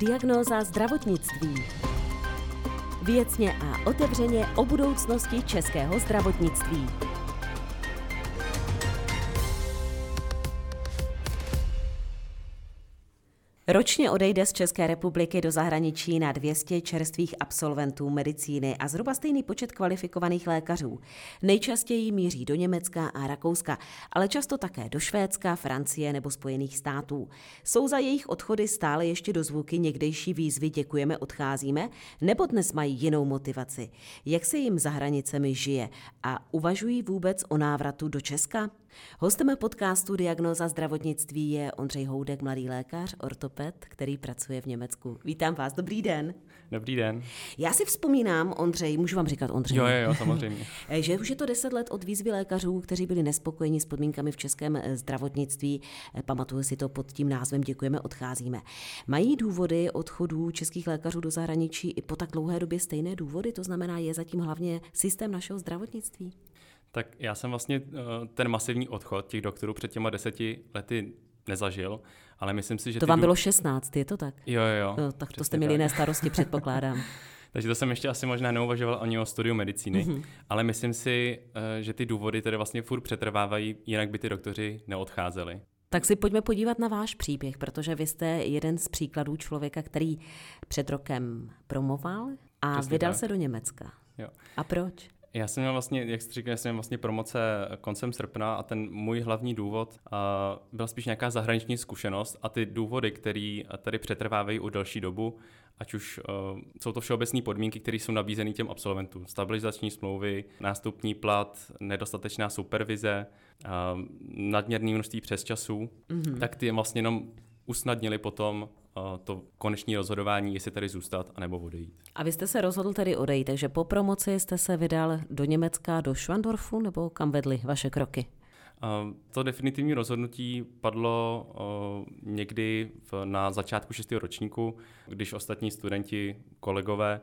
Diagnóza zdravotnictví. Věcně a otevřeně o budoucnosti českého zdravotnictví. Ročně odejde z České republiky do zahraničí na 200 čerstvých absolventů medicíny a zhruba stejný počet kvalifikovaných lékařů. Nejčastěji míří do Německa a Rakouska, ale často také do Švédska, Francie nebo Spojených států. Jsou za jejich odchody stále ještě do zvuky někdejší výzvy děkujeme, odcházíme, nebo dnes mají jinou motivaci? Jak se jim za hranicemi žije a uvažují vůbec o návratu do Česka? Hostem podcastu Diagnoza zdravotnictví je Ondřej Houdek, mladý lékař, ortoped, který pracuje v Německu. Vítám vás, dobrý den. Dobrý den. Já si vzpomínám, Ondřej, můžu vám říkat Ondřej? Jo, jo, samozřejmě. že už je to deset let od výzvy lékařů, kteří byli nespokojeni s podmínkami v českém eh, zdravotnictví. Eh, pamatuju si to pod tím názvem Děkujeme, odcházíme. Mají důvody odchodů českých lékařů do zahraničí i po tak dlouhé době stejné důvody? To znamená, je zatím hlavně systém našeho zdravotnictví? Tak já jsem vlastně eh, ten masivní odchod těch doktorů před těma deseti lety nezažil, ale myslím si, že... To vám bylo 16, je to tak? Jo, jo. No, tak to jste měli jiné starosti, předpokládám. Takže to jsem ještě asi možná neuvažoval ani o studiu medicíny, mm-hmm. ale myslím si, eh, že ty důvody tedy vlastně furt přetrvávají, jinak by ty doktoři neodcházeli. Tak si pojďme podívat na váš příběh, protože vy jste jeden z příkladů člověka, který před rokem promoval a Přesně vydal tak. se do Německa. Jo. A proč? Já jsem měl vlastně, jak jsi říkal, jsem měl vlastně promoce koncem srpna a ten můj hlavní důvod uh, byl spíš nějaká zahraniční zkušenost a ty důvody, které tady přetrvávají u delší dobu, ať už uh, jsou to všeobecné podmínky, které jsou nabízeny těm absolventům. Stabilizační smlouvy, nástupní plat, nedostatečná supervize, uh, nadměrné množství přesčasů, mm-hmm. tak ty vlastně jenom usnadnili potom to konečné rozhodování, jestli tady zůstat anebo odejít. A vy jste se rozhodl tedy odejít, takže po promoci jste se vydal do Německa, do Schwandorfu, nebo kam vedly vaše kroky? To definitivní rozhodnutí padlo někdy na začátku šestého ročníku, když ostatní studenti, kolegové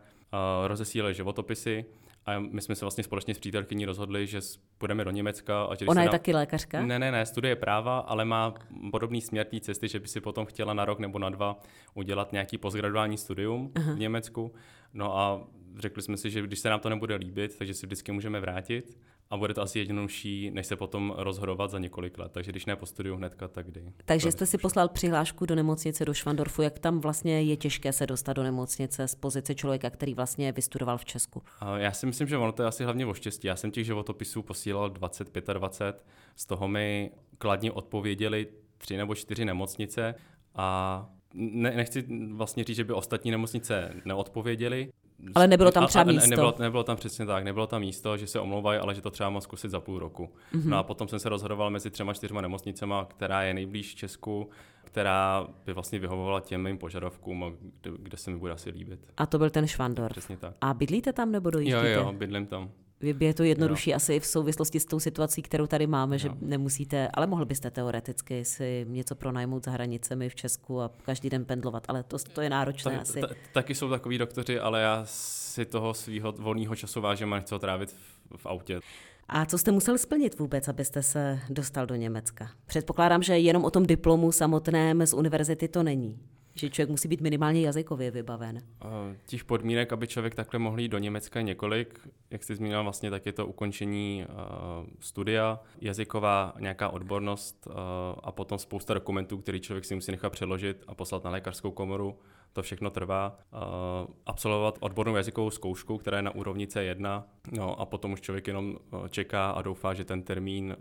rozesílali životopisy a my jsme se vlastně společně s přítelkyní rozhodli, že půjdeme do Německa. A že Ona je nám... taky lékařka? Ne, ne, ne, studuje práva, ale má podobný směr té cesty, že by si potom chtěla na rok nebo na dva udělat nějaký postgraduální studium Aha. v Německu. No a řekli jsme si, že když se nám to nebude líbit, takže si vždycky můžeme vrátit a bude to asi jednodušší, než se potom rozhodovat za několik let. Takže když ne po studiu hnedka, tak kdy. Takže jste si poslal přihlášku do nemocnice do Švandorfu. Jak tam vlastně je těžké se dostat do nemocnice z pozice člověka, který vlastně vystudoval v Česku? Já si myslím, že ono to je asi hlavně o štěstí. Já jsem těch životopisů posílal 20, 25, z toho mi kladně odpověděli tři nebo čtyři nemocnice a ne, nechci vlastně říct, že by ostatní nemocnice neodpověděli. Ale nebylo tam třeba a, a, místo. Nebylo, nebylo tam přesně tak, nebylo tam místo, že se omlouvají, ale že to třeba mám zkusit za půl roku. Mm-hmm. No a potom jsem se rozhodoval mezi třema, čtyřma nemocnicema, která je nejblíž Česku, která by vlastně vyhovovala těm mým požadavkům, kde, kde se mi bude asi líbit. A to byl ten Švandor. Přesně tak. A bydlíte tam nebo dojíždíte? Jo, jo, bydlím tam. Je to jednodušší jo. asi v souvislosti s tou situací, kterou tady máme, jo. že nemusíte, ale mohl byste teoreticky si něco pronajmout za hranicemi v Česku a každý den pendlovat, ale to, to je náročné ta, asi. Ta, taky jsou takový doktoři, ale já si toho svého volného času vážím a nechci ho trávit v, v autě. A co jste musel splnit vůbec, abyste se dostal do Německa? Předpokládám, že jenom o tom diplomu samotném z univerzity to není. Že člověk musí být minimálně jazykově vybaven. Těch podmínek, aby člověk takhle mohl jít do Německa několik, jak jsi zmínil, vlastně tak je to ukončení studia, jazyková nějaká odbornost a potom spousta dokumentů, který člověk si musí nechat přeložit a poslat na lékařskou komoru. To všechno trvá. Absolvovat odbornou jazykovou zkoušku, která je na úrovni C1, no a potom už člověk jenom čeká a doufá, že ten termín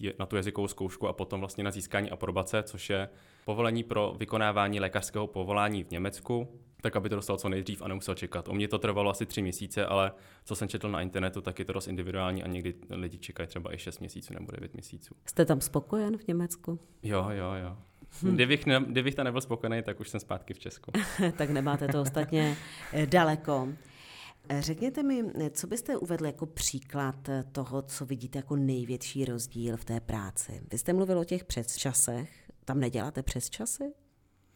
je na tu jazykovou zkoušku a potom vlastně na získání aprobace, což je povolení pro vykonávání lékařského povolání v Německu, tak aby to dostal co nejdřív a nemusel čekat. U mě to trvalo asi tři měsíce, ale co jsem četl na internetu, tak je to dost individuální a někdy lidi čekají třeba i šest měsíců nebo devět měsíců. Jste tam spokojen v Německu? Jo, jo, jo. Hm. Kdybych, ne, kdybych tam nebyl spokojený, tak už jsem zpátky v Česku. tak nemáte to ostatně eh, daleko. Eh, řekněte mi, co byste uvedl jako příklad toho, co vidíte jako největší rozdíl v té práci? Vy jste mluvil o těch předčasech, tam neděláte přes časy?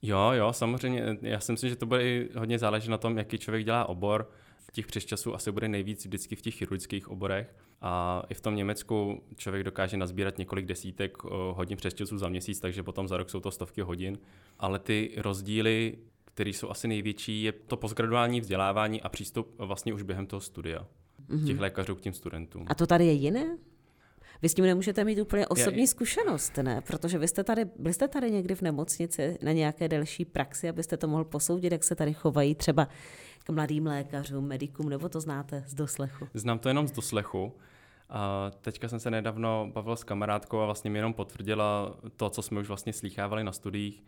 Jo, jo, samozřejmě. Já si myslím, že to bude i hodně záležet na tom, jaký člověk dělá obor. V těch přesčasů asi bude nejvíc vždycky v těch chirurgických oborech. A i v tom Německu člověk dokáže nazbírat několik desítek hodin přesčasů za měsíc, takže potom za rok jsou to stovky hodin. Ale ty rozdíly které jsou asi největší, je to postgraduální vzdělávání a přístup vlastně už během toho studia mm-hmm. těch lékařů k těm studentům. A to tady je jiné? Vy s tím nemůžete mít úplně osobní Já... zkušenost, ne? Protože vy jste tady, byli jste tady někdy v nemocnici na nějaké delší praxi, abyste to mohl posoudit, jak se tady chovají třeba k mladým lékařům, medikům, nebo to znáte z doslechu? Znám to jenom z doslechu. A teďka jsem se nedávno bavil s kamarádkou a vlastně mi jenom potvrdila to, co jsme už vlastně slýchávali na studiích,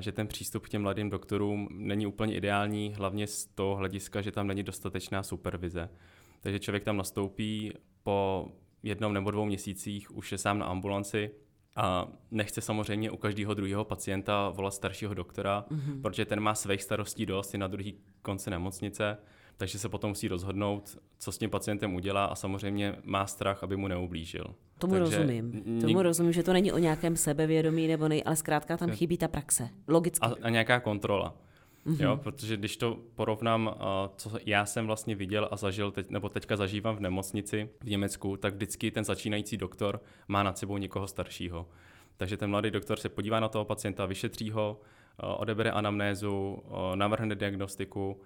že ten přístup k těm mladým doktorům není úplně ideální, hlavně z toho hlediska, že tam není dostatečná supervize. Takže člověk tam nastoupí po jednom nebo dvou měsících, už je sám na ambulanci a nechce samozřejmě u každého druhého pacienta volat staršího doktora, mm-hmm. protože ten má svých starostí dost, je na druhý konci nemocnice, takže se potom musí rozhodnout, co s tím pacientem udělá a samozřejmě má strach, aby mu neublížil. Tomu Takže rozumím. Tomu rozumím, že to není o nějakém sebevědomí, nebo nej, ale zkrátka tam chybí ta praxe. Logicky. A, a nějaká kontrola. Mm-hmm. Jo, protože když to porovnám, co já jsem vlastně viděl a zažil, teď, nebo teďka zažívám v nemocnici v Německu, tak vždycky ten začínající doktor má nad sebou někoho staršího. Takže ten mladý doktor se podívá na toho pacienta, vyšetří ho, odebere anamnézu, navrhne diagnostiku,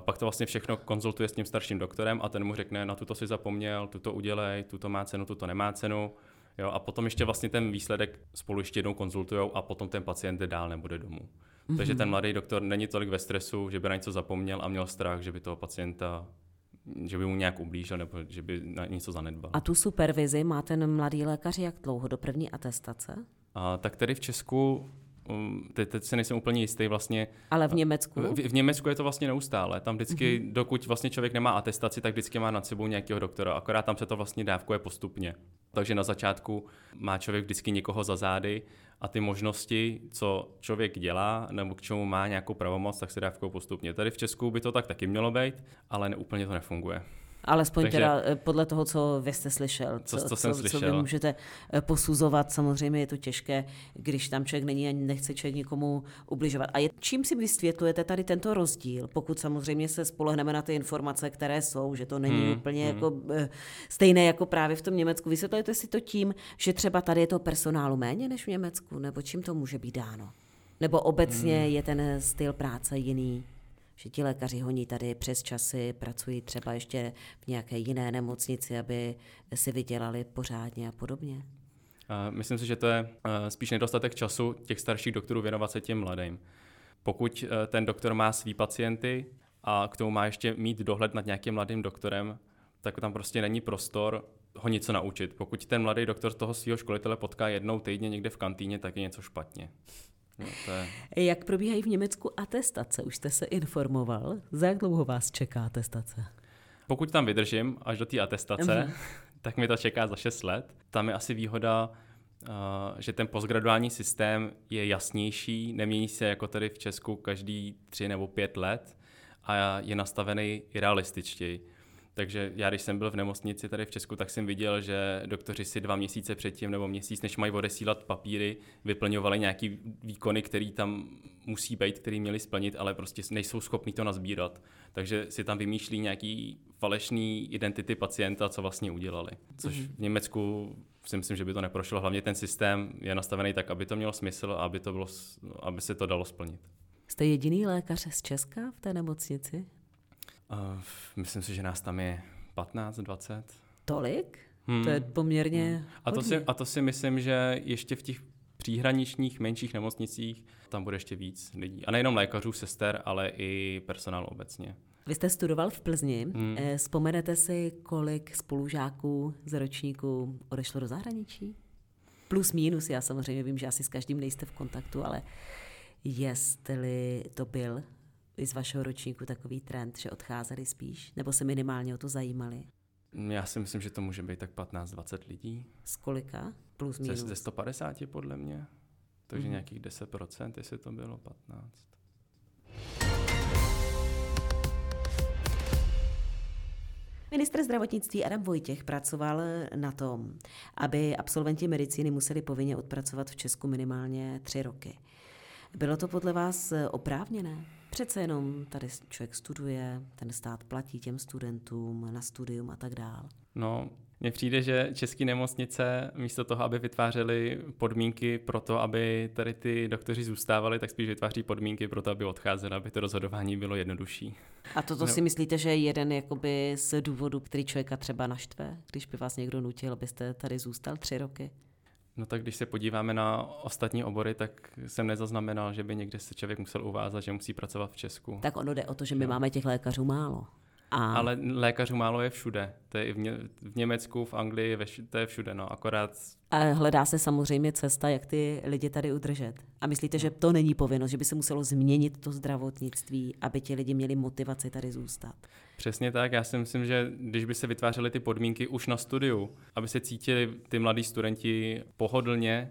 pak to vlastně všechno konzultuje s tím starším doktorem a ten mu řekne, na tuto si zapomněl, tuto udělej, tuto má cenu, tuto nemá cenu. Jo, a potom ještě vlastně ten výsledek spolu ještě jednou konzultují a potom ten pacient jde dál, nebude domů. Mm-hmm. Takže ten mladý doktor není tolik ve stresu, že by na něco zapomněl a měl strach, že by toho pacienta že by mu nějak ublížil nebo že by na něco zanedbal. A tu supervizi má ten mladý lékař jak dlouho do první atestace? A, tak tady v Česku Um, teď, teď se nejsem úplně jistý vlastně. Ale v Německu? V, v Německu je to vlastně neustále. Tam vždycky, mm-hmm. dokud vlastně člověk nemá atestaci, tak vždycky má nad sebou nějakého doktora. Akorát tam se to vlastně dávkuje postupně. Takže na začátku má člověk vždycky někoho za zády a ty možnosti, co člověk dělá nebo k čemu má nějakou pravomoc, tak se dávkují postupně. Tady v Česku by to tak taky mělo být, ale ne, úplně to nefunguje. Alespoň Takže, teda eh, podle toho, co vy jste slyšel. Co, co, co, jsem co, slyšel. co vy můžete eh, posuzovat, samozřejmě je to těžké, když tam člověk není a nechce člověk nikomu ubližovat. A je, čím si vysvětlujete tady tento rozdíl, pokud samozřejmě se spolehneme na ty informace, které jsou, že to není hmm, úplně hmm. jako eh, stejné jako právě v tom Německu. Vysvětlujete si to tím, že třeba tady je to personálu méně než v Německu, nebo čím to může být dáno? Nebo obecně hmm. je ten styl práce jiný? Že ti lékaři honí tady přes časy, pracují třeba ještě v nějaké jiné nemocnici, aby si vydělali pořádně a podobně? Myslím si, že to je spíš nedostatek času těch starších doktorů věnovat se těm mladým. Pokud e, ten doktor má svý pacienty a k tomu má ještě mít dohled nad nějakým mladým doktorem, tak tam prostě není prostor ho něco naučit. Pokud ten mladý doktor toho svého školitele potká jednou týdně někde v kantýně, tak je něco špatně. No, to je... Jak probíhají v Německu atestace? Už jste se informoval? Za jak dlouho vás čeká atestace? Pokud tam vydržím až do té atestace, mhm. tak mi to čeká za 6 let. Tam je asi výhoda, uh, že ten postgraduální systém je jasnější, nemění se jako tady v Česku každý 3 nebo 5 let a je nastavený i realističtěji. Takže já, když jsem byl v nemocnici tady v Česku, tak jsem viděl, že doktoři si dva měsíce předtím nebo měsíc, než mají odesílat papíry, vyplňovali nějaký výkony, který tam musí být, který měli splnit, ale prostě nejsou schopni to nazbírat. Takže si tam vymýšlí nějaký falešný identity pacienta, co vlastně udělali. Což mhm. v Německu si myslím, že by to neprošlo. Hlavně ten systém je nastavený tak, aby to mělo smysl a aby, to bylo, aby se to dalo splnit. Jste jediný lékař z Česka v té nemocnici? Uh, myslím si, že nás tam je 15, 20. Tolik? Hmm. To je poměrně hmm. a, to si, a to si myslím, že ještě v těch příhraničních menších nemocnicích tam bude ještě víc lidí. A nejenom lékařů, sester, ale i personál obecně. Vy jste studoval v Plzni. Hmm. Eh, vzpomenete si, kolik spolužáků z ročníku odešlo do zahraničí? Plus minus, já samozřejmě vím, že asi s každým nejste v kontaktu, ale jestli to byl i z vašeho ročníku takový trend, že odcházeli spíš, nebo se minimálně o to zajímali? Já si myslím, že to může být tak 15-20 lidí. Z kolika? Plus minus? Ze, ze 150 podle mě. Takže mm. nějakých 10%, jestli to bylo 15. Ministr zdravotnictví Adam Vojtěch pracoval na tom, aby absolventi medicíny museli povinně odpracovat v Česku minimálně tři roky. Bylo to podle vás oprávněné? Přece jenom tady člověk studuje, ten stát platí těm studentům na studium a tak dál. No, Mně přijde, že české nemocnice místo toho, aby vytvářely podmínky pro to, aby tady ty doktoři zůstávali, tak spíš vytváří podmínky pro to, aby odcházeli, aby to rozhodování bylo jednodušší. A toto no. si myslíte, že je jeden jakoby z důvodů, který člověka třeba naštve, když by vás někdo nutil, abyste tady zůstal tři roky? No tak když se podíváme na ostatní obory, tak jsem nezaznamenal, že by někde se člověk musel uvázat, že musí pracovat v Česku. Tak ono jde o to, že my no. máme těch lékařů málo. A... Ale lékařů málo je všude. To je i v, Ně- v Německu, v Anglii, ve, to je všude, no, akorát... A hledá se samozřejmě cesta, jak ty lidi tady udržet. A myslíte, že to není povinnost, že by se muselo změnit to zdravotnictví, aby ti lidi měli motivaci tady zůstat? Přesně tak. Já si myslím, že když by se vytvářely ty podmínky už na studiu, aby se cítili ty mladí studenti pohodlně,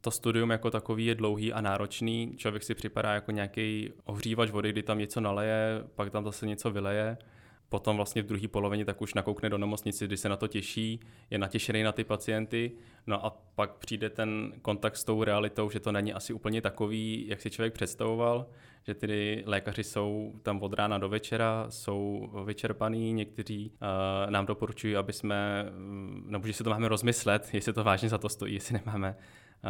to studium jako takový je dlouhý a náročný. Člověk si připadá jako nějaký ohřívač vody, kdy tam něco naleje, pak tam zase něco vyleje. Potom vlastně v druhé polovině tak už nakoukne do nemocnici, kdy se na to těší, je natěšený na ty pacienty, no a pak přijde ten kontakt s tou realitou, že to není asi úplně takový, jak si člověk představoval, že ty lékaři jsou tam od rána do večera, jsou vyčerpaný, někteří uh, nám doporučují, aby jsme, nebo že si to máme rozmyslet, jestli to vážně za to stojí, jestli nemáme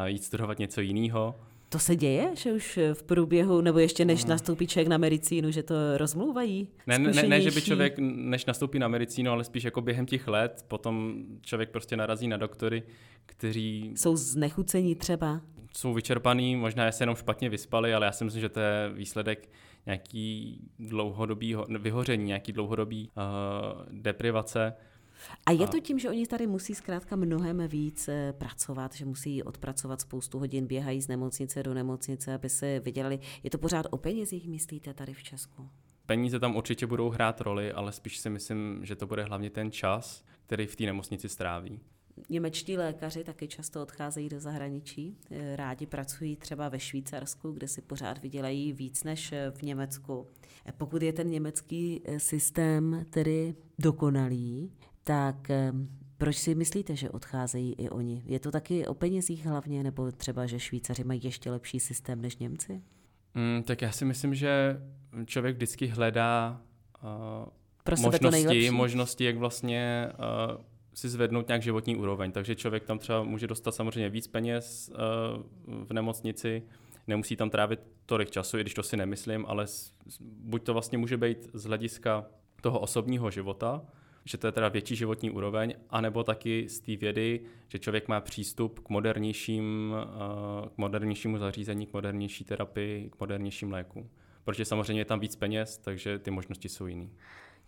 jít studovat něco jiného. To se děje, že už v průběhu, nebo ještě než mm. nastoupí člověk na medicínu, že to rozmluvají? Ne, ne, ne, že by člověk, než nastoupí na medicínu, ale spíš jako během těch let, potom člověk prostě narazí na doktory, kteří... Jsou znechucení třeba? Jsou vyčerpaný, možná se jenom špatně vyspali, ale já si myslím, že to je výsledek nějaký dlouhodobý vyhoření, nějaký dlouhodobý uh, deprivace. A je to tím, že oni tady musí zkrátka mnohem víc eh, pracovat, že musí odpracovat spoustu hodin, běhají z nemocnice do nemocnice, aby se vydělali. Je to pořád o penězích, myslíte, tady v Česku? Peníze tam určitě budou hrát roli, ale spíš si myslím, že to bude hlavně ten čas, který v té nemocnici stráví. Němečtí lékaři taky často odcházejí do zahraničí. Eh, rádi pracují třeba ve Švýcarsku, kde si pořád vydělají víc než eh, v Německu. Pokud je ten německý systém tedy dokonalý, tak proč si myslíte, že odcházejí i oni? Je to taky o penězích hlavně, nebo třeba, že Švýcaři mají ještě lepší systém než Němci? Mm, tak já si myslím, že člověk vždycky hledá uh, možnosti, možnosti, jak vlastně uh, si zvednout nějak životní úroveň. Takže člověk tam třeba může dostat samozřejmě víc peněz uh, v nemocnici, nemusí tam trávit tolik času, i když to si nemyslím, ale buď to vlastně může být z hlediska toho osobního života, že to je teda větší životní úroveň, anebo taky z té vědy, že člověk má přístup k modernějším, eh, k modernějšímu zařízení, k modernější terapii, k modernějším lékům. Protože samozřejmě je tam víc peněz, takže ty možnosti jsou jiný.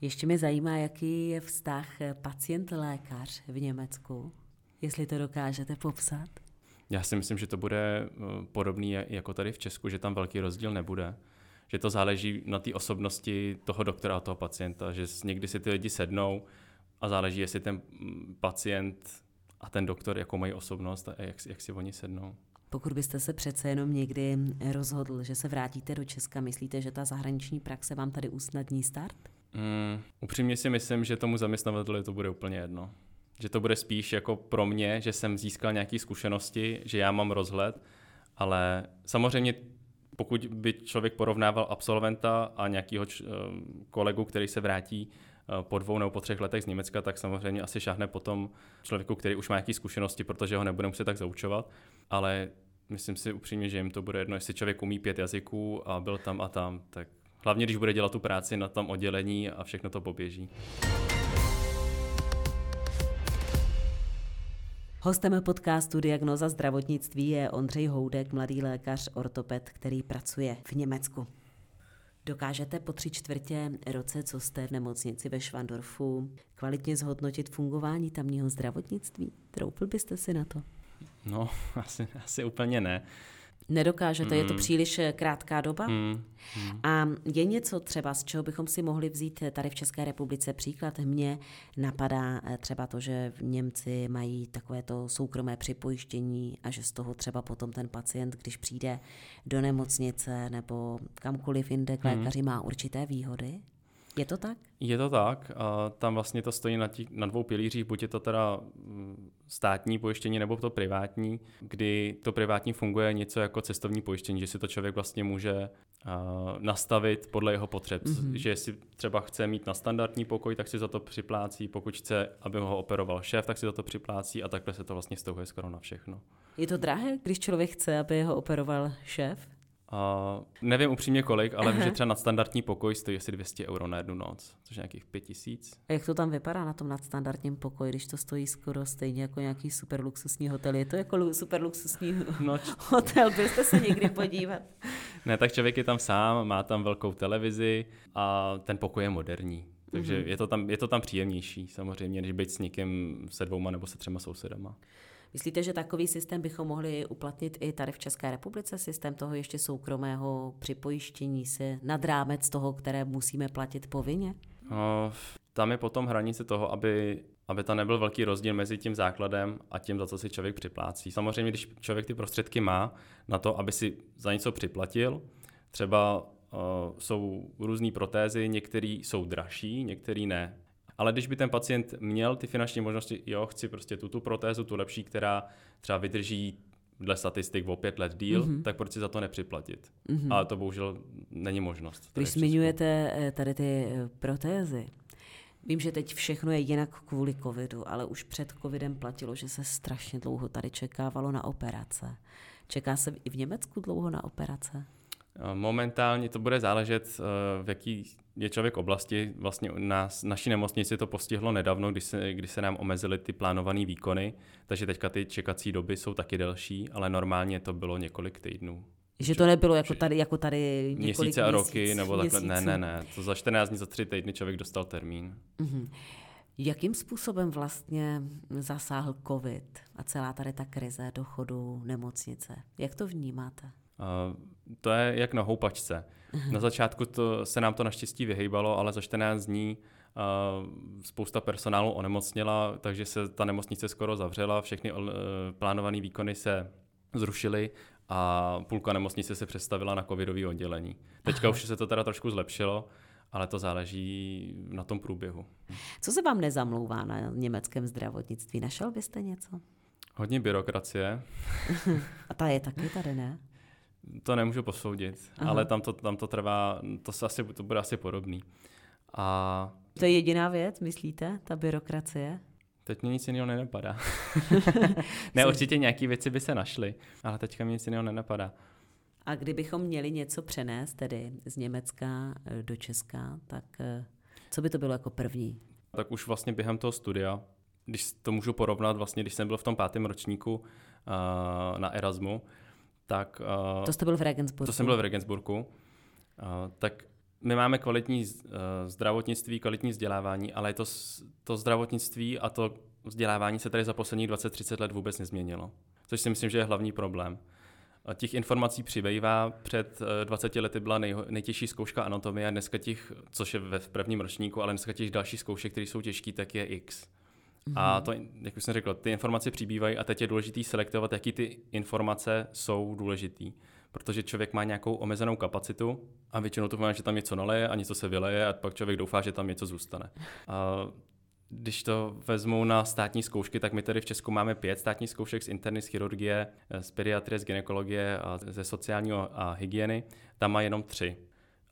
Ještě mě zajímá, jaký je vztah pacient-lékař v Německu, jestli to dokážete popsat. Já si myslím, že to bude eh, podobný jako tady v Česku, že tam velký rozdíl nebude že to záleží na té osobnosti toho doktora a toho pacienta, že někdy si ty lidi sednou a záleží, jestli ten mm, pacient a ten doktor jako mají osobnost a jak, jak si oni sednou. Pokud byste se přece jenom někdy rozhodl, že se vrátíte do Česka, myslíte, že ta zahraniční praxe vám tady usnadní start? Mm, upřímně si myslím, že tomu zaměstnavateli to bude úplně jedno. Že to bude spíš jako pro mě, že jsem získal nějaké zkušenosti, že já mám rozhled, ale samozřejmě pokud by člověk porovnával absolventa a nějakého eh, kolegu, který se vrátí eh, po dvou nebo po třech letech z Německa, tak samozřejmě asi šáhne potom člověku, který už má nějaké zkušenosti, protože ho nebude muset tak zaučovat, ale myslím si upřímně, že jim to bude jedno, jestli člověk umí pět jazyků a byl tam a tam, tak hlavně když bude dělat tu práci na tom oddělení a všechno to poběží. Hostem podcastu Diagnoza zdravotnictví je Ondřej Houdek, mladý lékař ortoped, který pracuje v Německu. Dokážete po tři čtvrtě roce, co jste v nemocnici ve Švandorfu, kvalitně zhodnotit fungování tamního zdravotnictví? Troupil byste si na to? No, asi, asi úplně ne. Nedokážete, mm. je to mm. příliš eh, krátká doba. Mm. Mm. A je něco třeba, z čeho bychom si mohli vzít eh, tady v České republice příklad? Mně napadá eh, třeba to, že v Němci mají takovéto soukromé připojištění a že z toho třeba potom ten pacient, když přijde do nemocnice nebo kamkoliv jinde k mm. lékaři, má určité výhody. Je to tak? Je to tak. A tam vlastně to stojí na, tí, na dvou pilířích, buď je to teda mm, státní pojištění nebo to privátní, kdy to privátní funguje něco jako cestovní pojištění, že si to člověk vlastně může nastavit podle jeho potřeb. Mm-hmm. Že jestli třeba chce mít na standardní pokoj, tak si za to připlácí, pokud chce, aby ho operoval šéf, tak si za to připlácí a takhle se to vlastně stahuje skoro na všechno. Je to drahé, když člověk chce, aby ho operoval šéf? Uh, nevím upřímně kolik, ale vím, že třeba nadstandardní pokoj stojí asi 200 euro na jednu noc, což je nějakých 5000. A jak to tam vypadá na tom nadstandardním pokoji, když to stojí skoro stejně jako nějaký super luxusní hotel? Je to jako super luxusní no, hotel, byste se někdy podívat? ne, tak člověk je tam sám, má tam velkou televizi a ten pokoj je moderní. Takže mm-hmm. je, to tam, je to tam příjemnější samozřejmě, než být s někým se dvouma nebo se třema sousedama. Myslíte, že takový systém bychom mohli uplatnit i tady v České republice, systém toho ještě soukromého připojištění se nad rámec toho, které musíme platit povinně? No, tam je potom hranice toho, aby, aby tam nebyl velký rozdíl mezi tím základem a tím, za co si člověk připlácí. Samozřejmě, když člověk ty prostředky má na to, aby si za něco připlatil, třeba uh, jsou různé protézy, některé jsou dražší, některé ne. Ale když by ten pacient měl ty finanční možnosti, jo, chci prostě tu, tu protézu, tu lepší, která třeba vydrží dle statistik o pět let díl, mm-hmm. tak proč si za to nepřiplatit? Mm-hmm. Ale to bohužel není možnost. Když zmiňujete eh, tady ty eh, protézy, Vím, že teď všechno je jinak kvůli covidu, ale už před covidem platilo, že se strašně dlouho tady čekávalo na operace. Čeká se i v Německu dlouho na operace? Eh, momentálně to bude záležet, v jaký je člověk oblasti. Vlastně nás, naší nemocnici to postihlo nedávno, když se, když se nám omezily ty plánované výkony, takže teďka ty čekací doby jsou taky delší, ale normálně to bylo několik týdnů. Že to nebylo jako tady, jako tady několik měsíce a roky, měsíc, nebo takhle. Ne, ne, ne. To za 14 dní, za 3 týdny člověk dostal termín. Mm-hmm. Jakým způsobem vlastně zasáhl COVID a celá tady ta krize do chodu nemocnice? Jak to vnímáte? Uh, to je jak na houpačce. Na začátku to, se nám to naštěstí vyhejbalo, ale za 14 dní uh, spousta personálu onemocněla, takže se ta nemocnice skoro zavřela, všechny uh, plánované výkony se zrušily a půlka nemocnice se přestavila na covidové oddělení. Teďka Aha. už se to teda trošku zlepšilo, ale to záleží na tom průběhu. Co se vám nezamlouvá na německém zdravotnictví? Našel byste něco? Hodně byrokracie. a ta je taky tady, ne? To nemůžu posoudit, Aha. ale tam to, tam to trvá, to, se asi, to bude asi podobný. A... To je jediná věc, myslíte, ta byrokracie? Teď mě nic jiného nenapadá. ne, určitě nějaké věci by se našly, ale teďka mě nic jiného nenapadá. A kdybychom měli něco přenést tedy z Německa eh, do Česka, tak eh, co by to bylo jako první? Tak už vlastně během toho studia, když to můžu porovnat, vlastně když jsem byl v tom pátém ročníku uh, na Erasmu, tak... Uh, to jste byl v Regensburgu. To jsem byl v Regensburgu. Uh, tak my máme kvalitní uh, zdravotnictví, kvalitní vzdělávání, ale to, to zdravotnictví a to vzdělávání se tady za posledních 20-30 let vůbec nezměnilo. Což si myslím, že je hlavní problém. Těch informací přibývá. Před 20 lety byla nej, nejtěžší zkouška anatomie a dneska těch, což je ve v prvním ročníku, ale dneska těch dalších zkoušek, které jsou těžké, tak je X. A mhm. to, jak už jsem řekl, ty informace přibývají a teď je důležité selektovat, jaký ty informace jsou důležitý. Protože člověk má nějakou omezenou kapacitu a většinou to znamená, že tam něco naleje a něco se vyleje a pak člověk doufá, že tam něco zůstane. A když to vezmu na státní zkoušky, tak my tady v Česku máme pět státních zkoušek z interny, z chirurgie, z pediatrie, z gynekologie a ze sociálního a hygieny. Tam má jenom tři.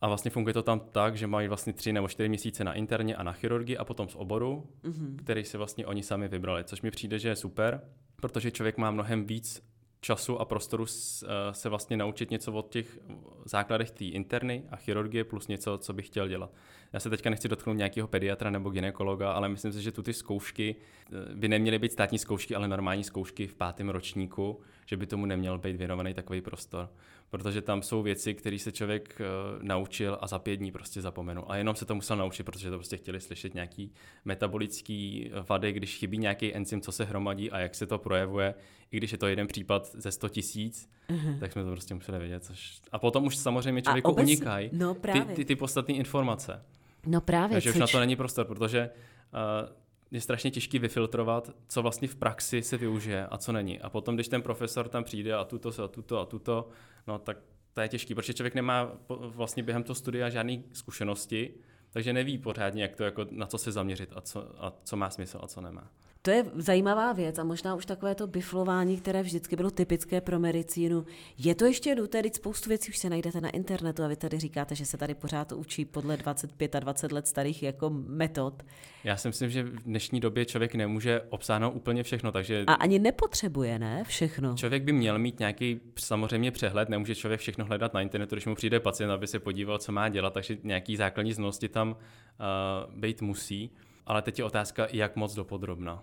A vlastně funguje to tam tak, že mají vlastně tři nebo čtyři měsíce na interně a na chirurgii a potom z oboru, mm-hmm. který si vlastně oni sami vybrali, což mi přijde, že je super, protože člověk má mnohem víc času a prostoru eh, se vlastně naučit něco od těch základech té interny a chirurgie plus něco, co bych chtěl dělat. Já se teďka nechci dotknout nějakého pediatra nebo ginekologa, ale myslím si, že tu ty zkoušky eh, by neměly být státní zkoušky, ale normální zkoušky v pátém ročníku, že by tomu neměl být věnovaný takový prostor. Protože tam jsou věci, které se člověk uh, naučil a za pět dní prostě zapomenul. A jenom se to musel naučit, protože to prostě chtěli slyšet nějaký metabolický vady, když chybí nějaký enzym, co se hromadí a jak se to projevuje, i když je to jeden případ ze 100 tisíc, uh-huh. tak jsme to prostě museli vědět. Což... A potom už samozřejmě člověku obec... unikají no, ty, ty, ty podstatné informace. No právě. Takže což... už na to není prostor, protože uh, je strašně těžký vyfiltrovat, co vlastně v praxi se využije a co není. A potom, když ten profesor tam přijde a tuto a tuto a tuto, no tak to je těžký, protože člověk nemá vlastně během toho studia žádné zkušenosti, takže neví pořádně, jak to, jako, na co se zaměřit a co, a co má smysl a co nemá. To je zajímavá věc a možná už takové to biflování, které vždycky bylo typické pro medicínu. Je to ještě nuté, teď spoustu věcí už se najdete na internetu a vy tady říkáte, že se tady pořád učí podle 25 a 20 let starých jako metod. Já si myslím, že v dnešní době člověk nemůže obsáhnout úplně všechno, takže... A ani nepotřebuje, ne? Všechno. Člověk by měl mít nějaký samozřejmě přehled, nemůže člověk všechno hledat na internetu, když mu přijde pacient, aby se podíval, co má dělat, takže nějaký základní znalosti tam uh, být musí. Ale teď je otázka, jak moc dopodrobna.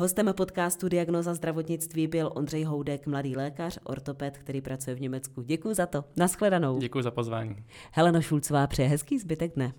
Hostem podcastu Diagnoza zdravotnictví byl Ondřej Houdek, mladý lékař, ortoped, který pracuje v Německu. Děkuji za to. Naschledanou. Děkuji za pozvání. Helena Šulcová přeje hezký zbytek dne.